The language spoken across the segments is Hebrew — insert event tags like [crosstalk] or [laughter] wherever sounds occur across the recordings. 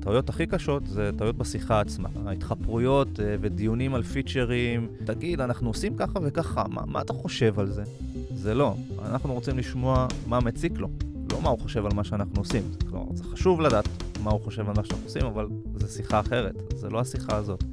הטעויות הכי קשות זה טעויות בשיחה עצמה. ההתחפרויות ודיונים על פיצ'רים, תגיד, אנחנו עושים ככה וככה, מה, מה אתה חושב על זה? זה לא. אנחנו רוצים לשמוע מה מציק לו, לא מה הוא חושב על מה שאנחנו עושים. כלומר, זה חשוב לדעת מה הוא חושב על מה שאנחנו עושים, אבל זו שיחה אחרת, זה לא השיחה הזאת.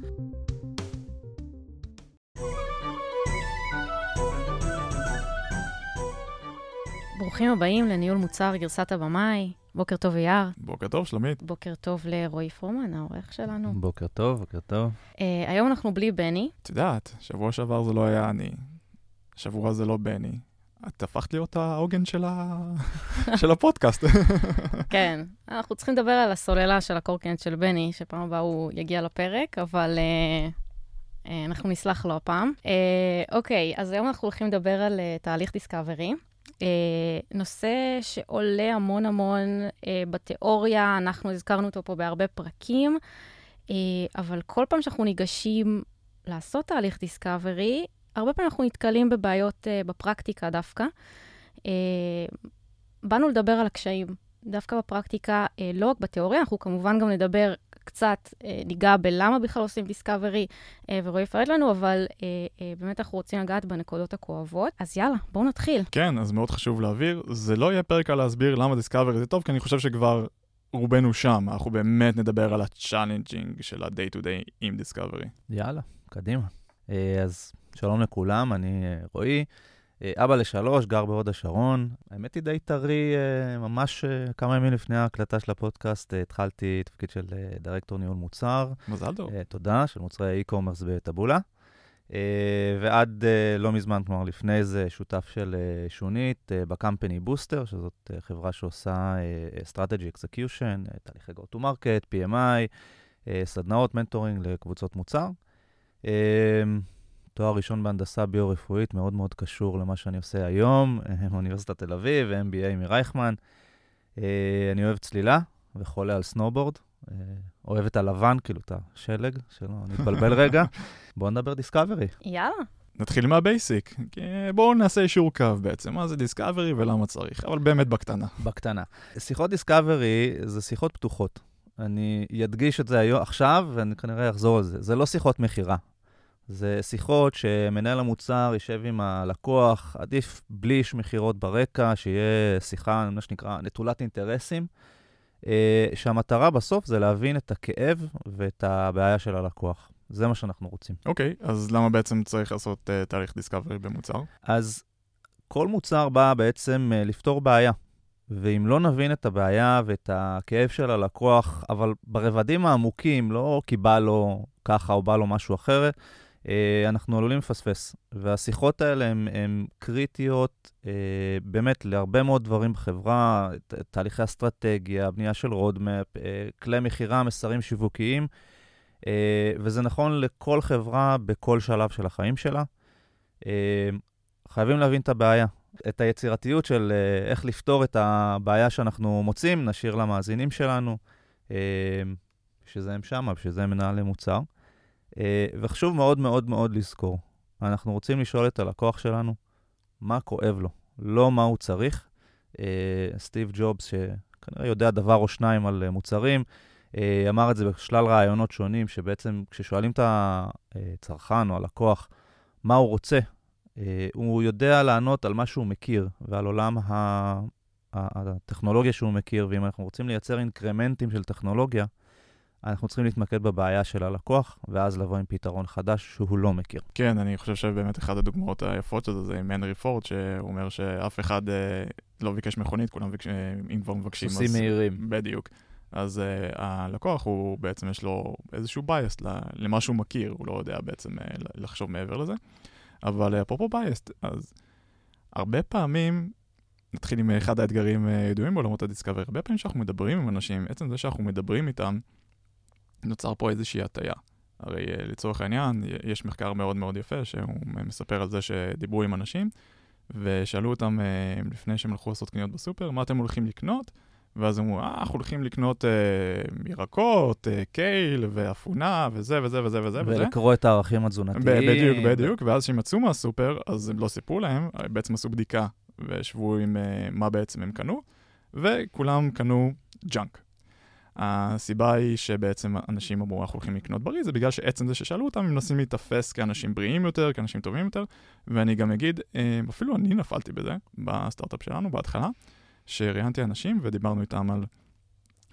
ברוכים הבאים לניהול מוצר גרסת הבמאי. בוקר טוב, אייר. בוקר טוב, שלומית. בוקר טוב לרועי פרומן, העורך שלנו. בוקר טוב, בוקר טוב. Uh, היום אנחנו בלי בני. את יודעת, שבוע שעבר זה לא היה אני, שבוע זה לא בני. את הפכת להיות העוגן של, ה... [laughs] של הפודקאסט. [laughs] כן, אנחנו צריכים לדבר על הסוללה של הקורקנט של בני, שפעם הבאה הוא יגיע לפרק, אבל uh, uh, אנחנו נסלח לו הפעם. Uh, אוקיי, אז היום אנחנו הולכים לדבר על uh, תהליך דיסקאברי. Uh, נושא שעולה המון המון uh, בתיאוריה, אנחנו הזכרנו אותו פה בהרבה פרקים, uh, אבל כל פעם שאנחנו ניגשים לעשות תהליך דיסקאברי, הרבה פעמים אנחנו נתקלים בבעיות בפרקטיקה דווקא. באנו לדבר על הקשיים, דווקא בפרקטיקה, לא רק בתיאוריה, אנחנו כמובן גם נדבר קצת, uh, ניגע בלמה בכלל עושים דיסקאברי, uh, ורועי יפרט לנו, אבל uh, באמת אנחנו רוצים לגעת בנקודות הכואבות. אז יאללה, בואו נתחיל. כן, אז מאוד חשוב להבהיר, זה לא יהיה פרק על להסביר למה discovery זה טוב, כי אני חושב שכבר רובנו שם, אנחנו באמת נדבר על ה challenging של ה day to day עם discovery. יאללה, קדימה. אז שלום לכולם, אני רועי, אבא לשלוש, גר בהוד השרון. האמת היא די טרי, ממש כמה ימים לפני ההקלטה של הפודקאסט, התחלתי תפקיד של דירקטור ניהול מוצר. מזל טוב. תודה, של מוצרי e-commerce ב Taboola. ועד לא מזמן, כלומר לפני זה, שותף של שונית ב Company Booster, שזאת חברה שעושה strategy execution, תהליכי go to market, PMI, סדנאות, מנטורינג לקבוצות מוצר. תואר ראשון בהנדסה ביו-רפואית, מאוד מאוד קשור למה שאני עושה היום, מאוניברסיטת תל אביב ו MBA מרייכמן. אני אוהב צלילה וחולה על סנובורד. אוהב את הלבן, כאילו את השלג, שלא נתבלבל [laughs] רגע. בואו נדבר discovery. יאללה. נתחיל מה basic. בואו נעשה יישור קו בעצם, מה זה discovery ולמה צריך, אבל באמת בקטנה. בקטנה. שיחות discovery זה שיחות פתוחות. אני אדגיש את זה היום, עכשיו, ואני כנראה אחזור על זה. זה לא שיחות מכירה. זה שיחות שמנהל המוצר יישב עם הלקוח, עדיף בלי איש מכירות ברקע, שיהיה שיחה, מה שנקרא, נטולת אינטרסים, שהמטרה בסוף זה להבין את הכאב ואת הבעיה של הלקוח. זה מה שאנחנו רוצים. אוקיי, okay, אז למה בעצם צריך לעשות uh, תהליך discovery במוצר? אז כל מוצר בא בעצם uh, לפתור בעיה. ואם לא נבין את הבעיה ואת הכאב של הלקוח, אבל ברבדים העמוקים, לא כי בא לו ככה או בא לו משהו אחרת, אנחנו עלולים לפספס. והשיחות האלה הן קריטיות באמת להרבה מאוד דברים בחברה, תהליכי אסטרטגיה, בנייה של רודמפ, כלי מכירה, מסרים שיווקיים, וזה נכון לכל חברה בכל שלב של החיים שלה. חייבים להבין את הבעיה. את היצירתיות של איך לפתור את הבעיה שאנחנו מוצאים, נשאיר למאזינים שלנו, שזה הם שמה, שזה הם מנהלי מוצר. Uh, וחשוב מאוד מאוד מאוד לזכור, אנחנו רוצים לשאול את הלקוח שלנו מה כואב לו, לא מה הוא צריך. Uh, סטיב ג'ובס, שכנראה יודע דבר או שניים על uh, מוצרים, אמר את זה בשלל רעיונות שונים, שבעצם כששואלים את הצרכן או הלקוח מה הוא רוצה, הוא יודע לענות על מה שהוא מכיר ועל עולם ה... הטכנולוגיה שהוא מכיר, ואם אנחנו רוצים לייצר אינקרמנטים של טכנולוגיה, אנחנו צריכים להתמקד בבעיה של הלקוח, ואז לבוא עם פתרון חדש שהוא לא מכיר. כן, אני חושב שבאמת אחת הדוגמאות היפות של זה זה עם הנרי פורד, שהוא אומר שאף אחד אה, לא ביקש מכונית, כולם ביקש, אם כבר מבקשים. סוסים מהירים. בדיוק. אז uh, הלקוח, הוא בעצם יש לו איזשהו בייס למה שהוא מכיר, הוא לא יודע בעצם uh, לחשוב מעבר לזה. אבל אפרופו uh, bias, אז הרבה פעמים, נתחיל עם אחד האתגרים ידועים בעולמות ה discovery, הרבה פעמים שאנחנו מדברים עם אנשים, עצם זה שאנחנו מדברים איתם, נוצר פה איזושהי הטיה. הרי לצורך העניין, יש מחקר מאוד מאוד יפה שהוא מספר על זה שדיברו עם אנשים ושאלו אותם לפני שהם הלכו לעשות קניות בסופר, מה אתם הולכים לקנות? ואז אמרו, אה, אנחנו הולכים לקנות אה, ירקות, אה, קייל ואפונה וזה וזה וזה וזה. ולקרוא את הערכים התזונתיים. בדיוק, בדיוק, ואז כשהם יצאו מהסופר, אז הם לא סיפרו להם, בעצם עשו בדיקה וישבו עם אה, מה בעצם הם קנו, וכולם קנו ג'אנק. הסיבה היא שבעצם אנשים אמרו, אנחנו הולכים לקנות בריא, זה בגלל שעצם זה ששאלו אותם, הם מנסים להיתפס כאנשים בריאים יותר, כאנשים טובים יותר, ואני גם אגיד, אה, אפילו אני נפלתי בזה, בסטארט-אפ שלנו, בהתחלה, שראיינתי אנשים ודיברנו איתם על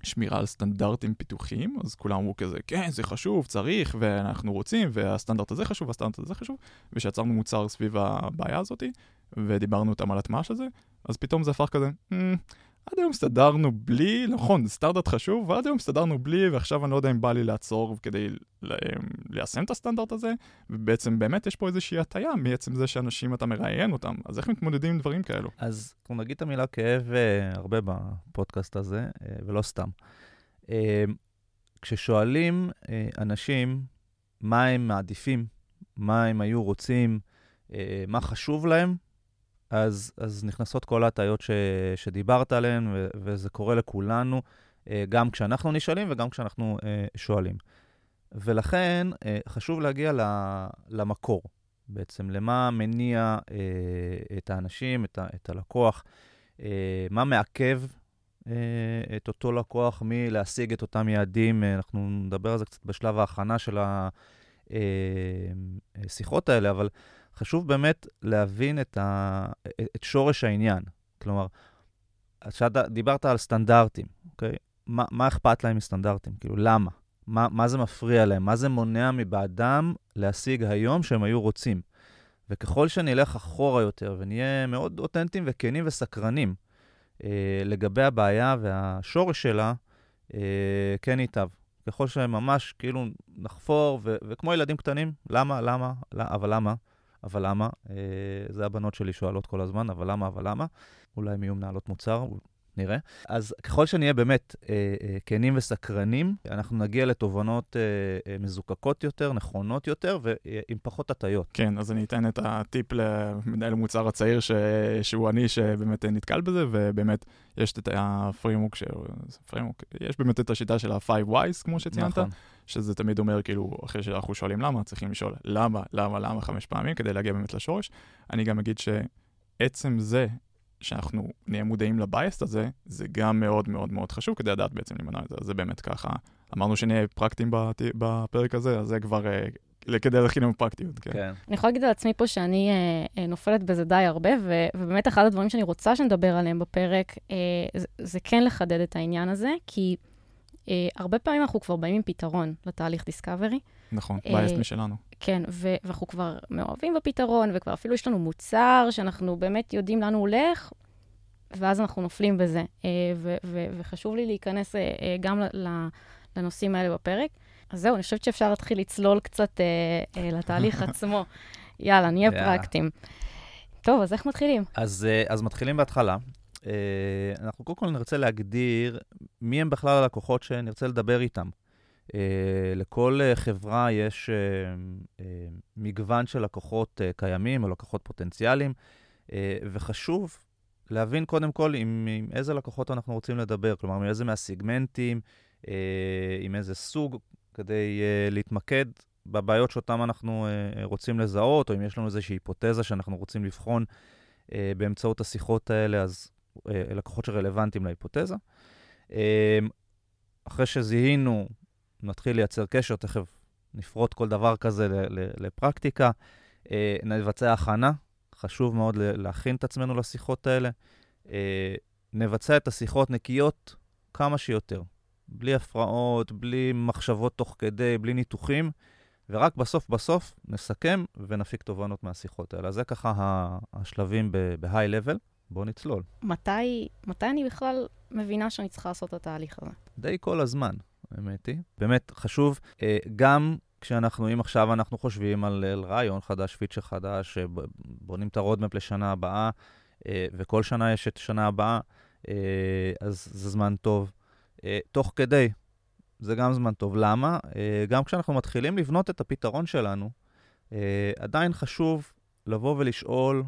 שמירה על סטנדרטים פיתוחיים, אז כולם אמרו כזה, כן, זה חשוב, צריך, ואנחנו רוצים, והסטנדרט הזה חשוב, והסטנדרט הזה חשוב, ושיצרנו מוצר סביב הבעיה הזאת, ודיברנו איתם על הטמעה של זה, אז פתאום זה הפך כזה, mm, עד היום הסתדרנו בלי, נכון, סטנדרט חשוב, ועד היום הסתדרנו בלי, ועכשיו אני לא יודע אם בא לי לעצור כדי ליישם את הסטנדרט הזה, ובעצם באמת יש פה איזושהי הטיה מעצם זה שאנשים, אתה מראיין אותם, אז איך מתמודדים עם דברים כאלו? אז אנחנו נגיד את המילה כאב uh, הרבה בפודקאסט הזה, uh, ולא סתם. Uh, כששואלים uh, אנשים מה הם מעדיפים, מה הם היו רוצים, uh, מה חשוב להם, אז, אז נכנסות כל ההטיות שדיברת עליהן, ו, וזה קורה לכולנו, אה, גם כשאנחנו נשאלים וגם כשאנחנו אה, שואלים. ולכן אה, חשוב להגיע למקור, בעצם, למה מניע את האנשים, את, ה, את הלקוח, מה מעכב את אותו לקוח מלהשיג את אותם יעדים. אנחנו נדבר על זה קצת בשלב ההכנה של השיחות האלה, אבל חשוב באמת להבין את, ה, את שורש העניין. כלומר, כשאתה דיברת על סטנדרטים, אוקיי? מה, מה אכפת להם מסטנדרטים? כאילו, למה? מה, מה זה מפריע להם? מה זה מונע מבעדם להשיג היום שהם היו רוצים? וככל שנלך אחורה יותר ונהיה מאוד אותנטיים וכנים וסקרנים אה, לגבי הבעיה והשורש שלה, אה, כן ייטב. ככל שממש כאילו נחפור, ו- וכמו ילדים קטנים, למה, למה, למה, אבל למה? אבל למה? אה, זה הבנות שלי שואלות כל הזמן, אבל למה, אבל למה? אולי הם יהיו מנהלות מוצר, נראה. אז ככל שנהיה באמת אה, אה, כנים וסקרנים, אנחנו נגיע לתובנות אה, אה, מזוקקות יותר, נכונות יותר, ועם פחות הטיות. כן, אז אני אתן את הטיפ למנהל המוצר הצעיר, ש... שהוא אני, שבאמת נתקל בזה, ובאמת יש את הפרימוק, ש... פרימוק, יש באמת את השיטה של ה-5 Wise, כמו שציינת. נכון. שזה תמיד אומר, כאילו, אחרי שאנחנו שואלים למה, צריכים לשאול למה, למה, למה חמש פעמים, כדי להגיע באמת לשורש. אני גם אגיד שעצם זה שאנחנו נהיה מודעים לבייסט הזה, זה גם מאוד מאוד מאוד חשוב כדי לדעת בעצם למנוע את זה. אז זה באמת ככה. אמרנו שנהיה פרקטיים בפרק הזה, אז זה כבר כדי להכין לנו פרקטיות, כן. כן. אני יכולה להגיד על עצמי פה שאני uh, נופלת בזה די הרבה, ו- ובאמת אחד הדברים שאני רוצה שנדבר עליהם בפרק, uh, זה, זה כן לחדד את העניין הזה, כי uh, הרבה פעמים אנחנו כבר באים עם פתרון לתהליך דיסקאברי. נכון, בייסט משלנו. כן, ו- ואנחנו כבר מאוהבים בפתרון, וכבר אפילו יש לנו מוצר שאנחנו באמת יודעים לאן הוא הולך, ואז אנחנו נופלים בזה. אה, ו- ו- וחשוב לי להיכנס אה, אה, גם לנושאים האלה בפרק. אז זהו, אני חושבת שאפשר להתחיל לצלול קצת לתהליך [laughs] עצמו. יאללה, נהיה פרקטיים. טוב, אז איך מתחילים? אז, אז מתחילים בהתחלה. אנחנו קודם כל נרצה להגדיר מי הם בכלל הלקוחות שנרצה לדבר איתם. Uh, לכל uh, חברה יש uh, uh, מגוון של לקוחות uh, קיימים או לקוחות פוטנציאליים, uh, וחשוב להבין קודם כל עם, עם איזה לקוחות אנחנו רוצים לדבר, כלומר, מאיזה מהסיגמנטים, uh, עם איזה סוג, כדי uh, להתמקד בבעיות שאותן אנחנו uh, רוצים לזהות, או אם יש לנו איזושהי היפותזה שאנחנו רוצים לבחון uh, באמצעות השיחות האלה, אז uh, לקוחות שרלוונטיים להיפותזה. Uh, אחרי שזיהינו נתחיל לייצר קשר, תכף נפרוט כל דבר כזה לפרקטיקה. אה, נבצע הכנה, חשוב מאוד להכין את עצמנו לשיחות האלה. אה, נבצע את השיחות נקיות כמה שיותר, בלי הפרעות, בלי מחשבות תוך כדי, בלי ניתוחים, ורק בסוף בסוף נסכם ונפיק תובנות מהשיחות האלה. זה ככה השלבים ב-high level. בואו נצלול. מתי, מתי אני בכלל מבינה שאני צריכה לעשות את התהליך הזה? די כל הזמן. האמת היא. באמת חשוב, אה, גם כשאנחנו, אם עכשיו אנחנו חושבים על, על רעיון חדש, פיצ'ר חדש, בונים את ה roadmap לשנה הבאה, אה, וכל שנה יש את שנה הבאה, אה, אז זה זמן טוב. תוך כדי, זה גם זמן טוב. למה? גם כשאנחנו מתחילים לבנות את הפתרון שלנו, עדיין חשוב לבוא ולשאול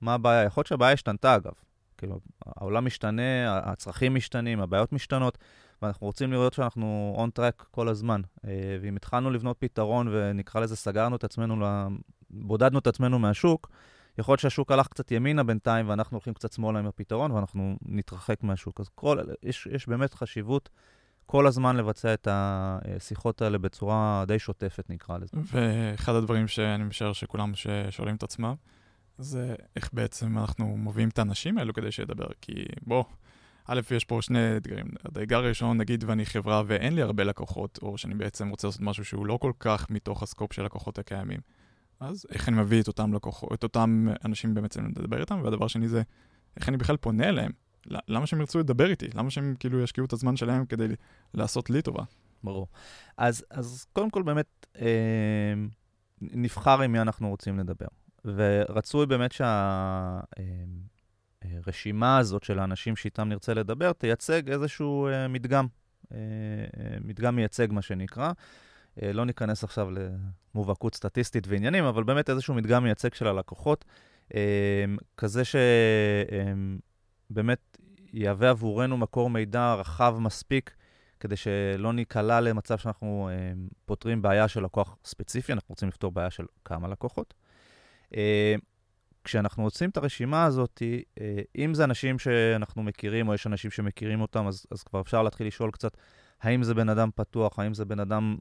מה הבעיה. יכול להיות שהבעיה השתנתה, אגב. כאילו, העולם משתנה, הצרכים משתנים, הבעיות משתנות. ואנחנו רוצים לראות שאנחנו on track כל הזמן. אה, ואם התחלנו לבנות פתרון ונקרא לזה סגרנו את עצמנו, בודדנו את עצמנו מהשוק, יכול להיות שהשוק הלך קצת ימינה בינתיים ואנחנו הולכים קצת שמאלה עם הפתרון ואנחנו נתרחק מהשוק. אז כל, יש, יש באמת חשיבות כל הזמן לבצע את השיחות האלה בצורה די שוטפת, נקרא לזה. ואחד הדברים שאני משער שכולם שואלים את עצמם, זה איך בעצם אנחנו מביאים את האנשים האלו כדי שידבר. כי בוא, א', יש פה שני אתגרים. האתגר הראשון, נגיד ואני חברה ואין לי הרבה לקוחות, או שאני בעצם רוצה לעשות משהו שהוא לא כל כך מתוך הסקופ של לקוחות הקיימים. אז איך אני מביא את אותם לקוחות, את אותם אנשים בעצם לדבר איתם? והדבר השני זה, איך אני בכלל פונה אליהם? למה שהם ירצו לדבר איתי? למה שהם כאילו ישקיעו את הזמן שלהם כדי לעשות לי טובה? ברור. אז, אז קודם כל באמת אה, נבחר עם מי אנחנו רוצים לדבר. ורצוי באמת שהרשימה אה, אה, הזאת של האנשים שאיתם נרצה לדבר תייצג איזשהו אה, מדגם, אה, אה, מדגם מייצג מה שנקרא. אה, לא ניכנס עכשיו למובהקות סטטיסטית ועניינים, אבל באמת איזשהו מדגם מייצג של הלקוחות, אה, כזה שבאמת אה, יהווה עבורנו מקור מידע רחב מספיק, כדי שלא ניקלע למצב שאנחנו פותרים בעיה של לקוח ספציפי, אנחנו רוצים לפתור בעיה של כמה לקוחות. כשאנחנו עושים את הרשימה הזאת, אם זה אנשים שאנחנו מכירים, או יש אנשים שמכירים אותם, אז, אז כבר אפשר להתחיל לשאול קצת, האם זה בן אדם פתוח, האם זה בן אדם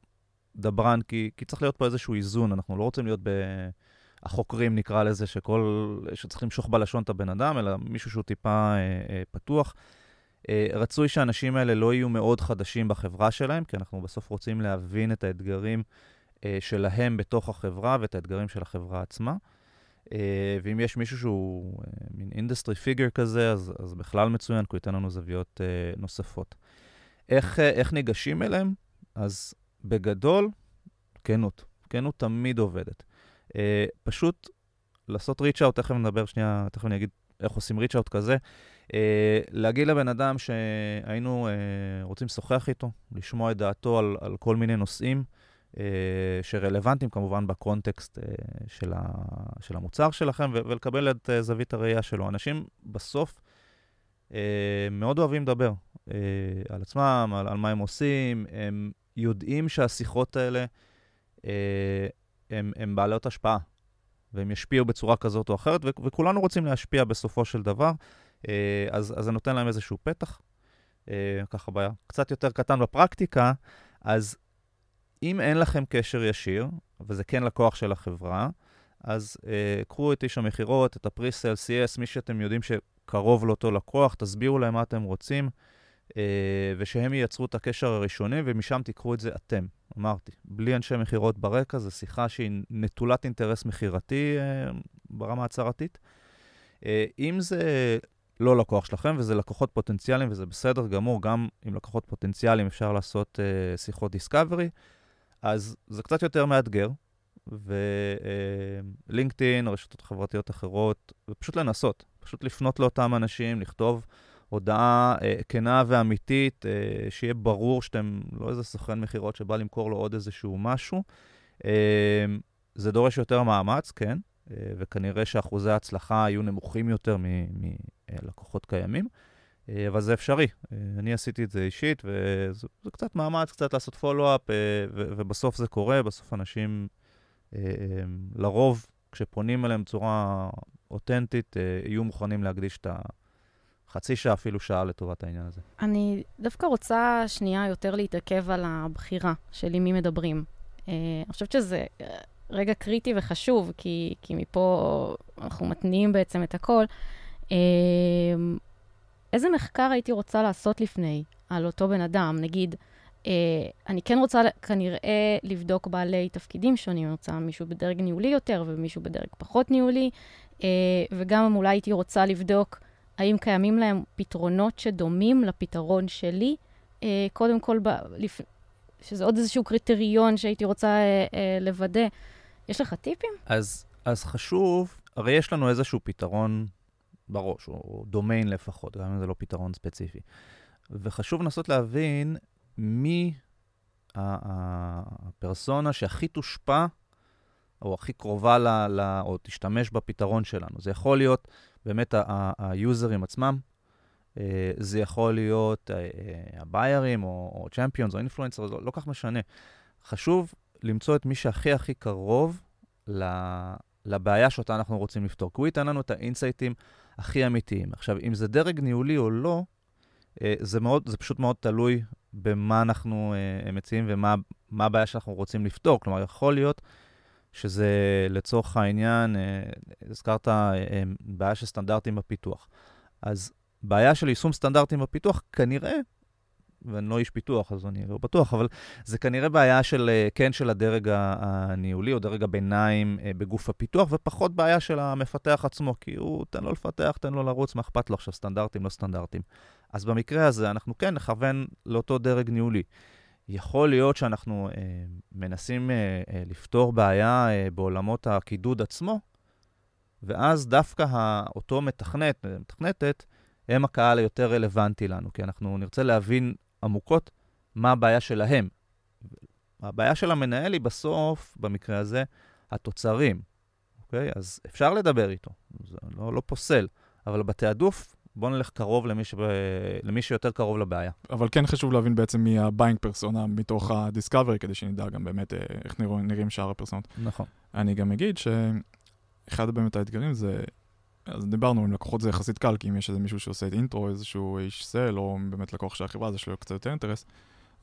דברן, כי, כי צריך להיות פה איזשהו איזון, אנחנו לא רוצים להיות החוקרים, נקרא לזה, שכל, שצריך למשוך בלשון את הבן אדם, אלא מישהו שהוא טיפה אה, אה, פתוח. אה, רצוי שהאנשים האלה לא יהיו מאוד חדשים בחברה שלהם, כי אנחנו בסוף רוצים להבין את האתגרים אה, שלהם בתוך החברה ואת האתגרים של החברה עצמה. אה, ואם יש מישהו שהוא אה, מין industry figure כזה, אז, אז בכלל מצוין, כי הוא ייתן לנו זוויות אה, נוספות. איך, אה, איך ניגשים אליהם? אז בגדול, כנות. כנות תמיד עובדת. פשוט לעשות ריץ' אאוט, תכף נדבר שנייה, תכף אני אגיד איך עושים ריץ' אאוט כזה. Uh, להגיד לבן אדם שהיינו uh, רוצים לשוחח איתו, לשמוע את דעתו על, על כל מיני נושאים שרלוונטיים כמובן בקונטקסט uh, של, המוצר שלכם, ולקבל את uh, זווית הראייה שלו. אנשים בסוף מאוד אוהבים לדבר על עצמם, על, מה הם עושים, הם יודעים שהשיחות האלה הן בעלות השפעה, והן ישפיעו בצורה כזאת או אחרת, וכולנו רוצים להשפיע בסופו של דבר, אה, אז, אז זה נותן להם איזשהו פתח. אה, ככה בעיה קצת יותר קטן בפרקטיקה, אז אם אין לכם קשר ישיר, וזה כן לקוח של החברה, אז אה, קחו את איש המכירות, את הפריסל, CS, מי שאתם יודעים שקרוב לאותו לקוח, תסבירו להם מה אתם רוצים, אה, ושהם ייצרו את הקשר הראשוני, ומשם תיקחו את זה אתם. אמרתי, בלי אנשי מכירות ברקע, זו שיחה שהיא נטולת אינטרס מכירתי אה, ברמה הצהרתית. אה, אם זה לא לקוח שלכם וזה לקוחות פוטנציאליים, וזה בסדר גמור, גם עם לקוחות פוטנציאליים אפשר לעשות אה, שיחות דיסקאברי, אז זה קצת יותר מאתגר, ולינקדאין, רשתות חברתיות אחרות, ופשוט לנסות, פשוט לפנות לאותם אנשים, לכתוב הודעה אה, כנה ואמיתית, אה, שיהיה ברור שאתם לא איזה סוכן מכירות שבא למכור לו עוד איזשהו משהו. אה, זה דורש יותר מאמץ, כן, אה, וכנראה שאחוזי ההצלחה יהיו נמוכים יותר מלקוחות קיימים, אבל זה אפשרי. אה, אני עשיתי את זה אישית, וזה קצת מאמץ, קצת לעשות פולו-אפ, אה, ובסוף זה קורה, בסוף אנשים, אה, אה, לרוב, כשפונים אליהם בצורה אותנטית, אה, יהיו מוכנים להקדיש את ה... חצי שעה, אפילו שעה לטובת העניין הזה. אני דווקא רוצה שנייה יותר להתעכב על הבחירה של עם מי מדברים. אה, אני חושבת שזה אה, רגע קריטי וחשוב, כי, כי מפה אנחנו מתניעים בעצם את הכל. אה, איזה מחקר הייתי רוצה לעשות לפני על אותו בן אדם? נגיד, אני כן רוצה כנראה לבדוק בעלי תפקידים שונים, אני רוצה מישהו בדרג ניהולי יותר ומישהו בדרג פחות ניהולי, וגם אולי הייתי רוצה לבדוק האם קיימים להם פתרונות שדומים לפתרון שלי? אה, קודם כל, ב, לפ... שזה עוד איזשהו קריטריון שהייתי רוצה אה, אה, לוודא. יש לך טיפים? אז, אז חשוב, הרי יש לנו איזשהו פתרון בראש, או דומיין לפחות, גם אם זה לא פתרון ספציפי. וחשוב לנסות להבין מי הפרסונה שהכי תושפע, או הכי קרובה ל, ל, או תשתמש בפתרון שלנו. זה יכול להיות באמת היוזרים עצמם. אה, זה יכול להיות הביירים, או צ'מפיונס, או אינפלואנסר, זה לא כך משנה. חשוב למצוא את מי שהכי הכי קרוב לבעיה שאותה אנחנו רוצים לפתור, כי הוא ייתן לנו את האינסייטים הכי אמיתיים. עכשיו, אם זה דרג ניהולי או לא, אה, זה, מאוד, זה פשוט מאוד תלוי במה אנחנו uh, מציעים ומה הבעיה שאנחנו רוצים לפתור. כלומר, יכול להיות שזה לצורך העניין, uh, הזכרת בעיה של סטנדרטים בפיתוח. אז בעיה של יישום סטנדרטים בפיתוח, כנראה ואני לא איש פיתוח, אז אני לא בטוח, אבל זה כנראה בעיה של, אה, כן, של הדרג הניהולי או דרג הביניים אה, בגוף הפיתוח, ופחות בעיה של המפתח עצמו, כי הוא, תן לו לפתח, תן לו לרוץ, מה אכפת לו עכשיו, סטנדרטים, לא סטנדרטים. אז במקרה הזה אנחנו כן נכוון לאותו דרג ניהולי. יכול להיות שאנחנו אה, מנסים אה, אה, לפתור בעיה אה, בעולמות הקידוד עצמו, ואז דווקא אותו מתכנת, מתכנתת, הם הקהל היותר רלוונטי לנו, כי אנחנו נרצה להבין עמוקות מה הבעיה שלהם. הבעיה של המנהל היא בסוף, במקרה הזה, התוצרים, אוקיי? אז אפשר לדבר איתו, זה לא, לא פוסל, אבל בתעדוף, בואו נלך קרוב למי, ש... למי שיותר קרוב לבעיה. אבל כן חשוב להבין בעצם מי ה buying persona מתוך ה discovery, כדי שנדע גם באמת אה, איך נראים, נראים שאר הפרסונות. נכון. אני גם אגיד שאחד באמת האתגרים זה אז דיברנו עם לקוחות זה יחסית קל, כי אם יש איזה מישהו שעושה את intro, איזשהו איש sales, או באמת לקוח של החברה, אז יש לו קצת יותר אינטרס,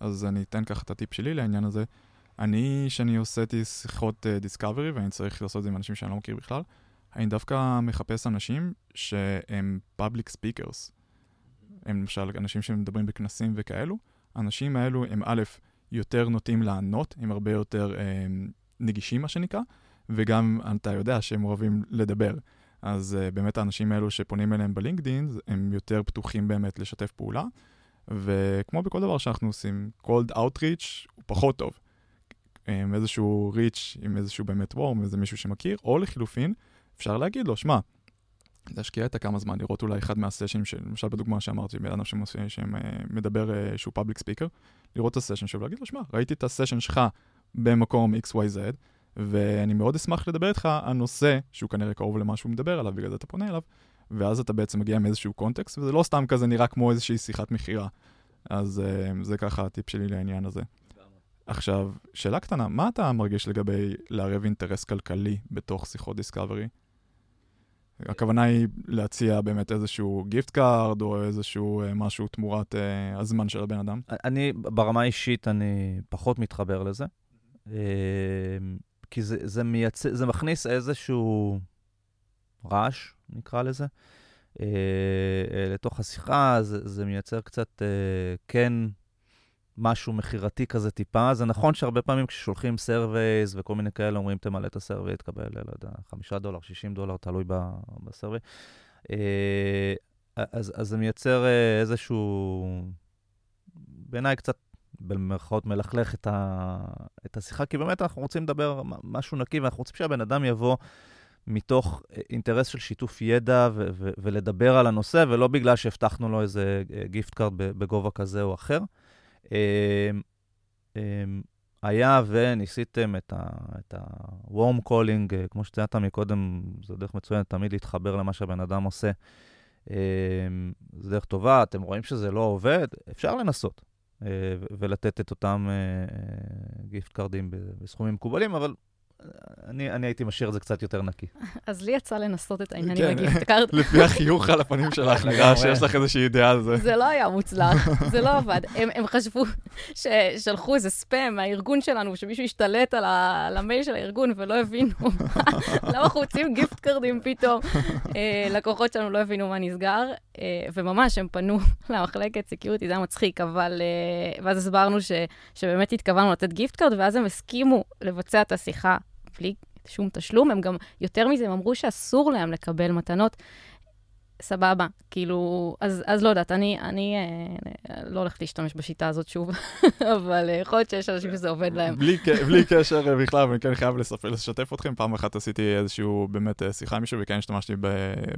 אז אני אתן ככה את הטיפ שלי לעניין הזה. אני, שאני עושה את שיחות discovery, uh, ואני צריך לעשות את זה עם אנשים שאני לא מכיר בכלל, אני דווקא מחפש אנשים שהם public speakers. הם למשל אנשים שמדברים בכנסים וכאלו. האנשים האלו הם א', יותר נוטים לענות, הם הרבה יותר uh, נגישים, מה שנקרא, וגם אתה יודע שהם אוהבים לדבר. אז uh, באמת האנשים האלו שפונים אליהם בלינקדאין, הם יותר פתוחים באמת לשתף פעולה. וכמו בכל דבר שאנחנו עושים, cold outreach הוא פחות טוב. עם איזשהו reach, עם איזשהו באמת וורם, איזה מישהו שמכיר, או לחילופין, אפשר להגיד לו, שמע, להשקיע את הכמה זמן, לראות אולי אחד מהסשנים, למשל בדוגמה שאמרתי, בן אדם שמדבר שהוא פאבליק ספיקר, לראות את הסשן שלו ולהגיד לו, שמע, ראיתי את הסשן שלך במקום XYZ, ואני מאוד אשמח לדבר איתך על נושא שהוא כנראה קרוב למה שהוא מדבר עליו, בגלל זה אתה פונה אליו, ואז אתה בעצם מגיע עם איזשהו קונטקסט, וזה לא סתם כזה נראה כמו איזושהי שיחת מכירה. אז uh, זה ככה הטיפ שלי לעניין הזה. עכשיו, שאלה קטנה, מה אתה מרגיש לגבי לערב אינטרס כלכלי בתוך שיחות discovery? הכוונה היא להציע באמת איזשהו gift card או איזשהו uh, משהו תמורת uh, הזמן של הבן אדם? אני, ברמה האישית, אני פחות מתחבר לזה. כי זה, זה, מייצא, זה מכניס איזשהו רעש, נקרא לזה, אה, אה, לתוך השיחה, זה, זה מייצר קצת, אה, כן, משהו מכירתי כזה טיפה. זה נכון שהרבה פעמים כששולחים surveys וכל מיני כאלה, אומרים, תמלא את ה survey, תקבל, לא יודע, חמישה דולר, שישים דולר, תלוי ב survey. אה, אז, אז זה מייצר אה, איזשהו, בעיניי קצת במרכאות מלכלך את, ה, את השיחה, כי באמת אנחנו רוצים לדבר משהו נקי, ואנחנו רוצים שהבן אדם יבוא מתוך אינטרס של שיתוף ידע ו- ו- ולדבר על הנושא, ולא בגלל שהבטחנו לו איזה gift card בגובה כזה או אחר. אמ, אמ, היה וניסיתם את ה-warm calling, אה, כמו שציינת מקודם, זו דרך מצוינת תמיד להתחבר למה שהבן אדם עושה. אמ, זו דרך טובה, אתם רואים שזה לא עובד, אפשר לנסות. אה, ולתת את אותם gift אה, card ים בסכומים מקובלים, אבל אני, אני הייתי משאיר את זה קצת יותר נקי. [laughs] אז לי יצא לנסות את העניין עם כן. ה gift card. [laughs] לפי החיוך על הפנים שלך, [laughs] נראה שיש לך איזושהי אידאה על זה. זה לא היה מוצלח, זה לא עבד. הם, הם חשבו ששלחו איזה ספאם מהארגון שלנו, שמישהו השתלט על, ה, על המייל של הארגון ולא הבינו למה אנחנו רוצים gift card ים פתאום. אה, לקוחות שלנו לא הבינו מה נסגר, אה, וממש, הם פנו למחלקת security, זה היה מצחיק, אבל... אה, ואז הסברנו ש, שבאמת התכוונו לתת gift card, ואז הם הסכימו לבצע את השיחה בלי שום תשלום. הם גם, יותר מזה, הם אמרו שאסור להם לקבל מתנות. סבבה, כאילו, אז, אז לא יודעת, אני, אני אה, לא הולכת להשתמש בשיטה הזאת שוב, [laughs] אבל אה, יכול להיות שיש אנשים שזה עובד להם. בלי, בלי קשר אה, בכלל, ואני כן חייב לספר, לשתף אתכם, פעם אחת עשיתי איזשהו, באמת, אה, שיחה עם מישהו, וכן השתמשתי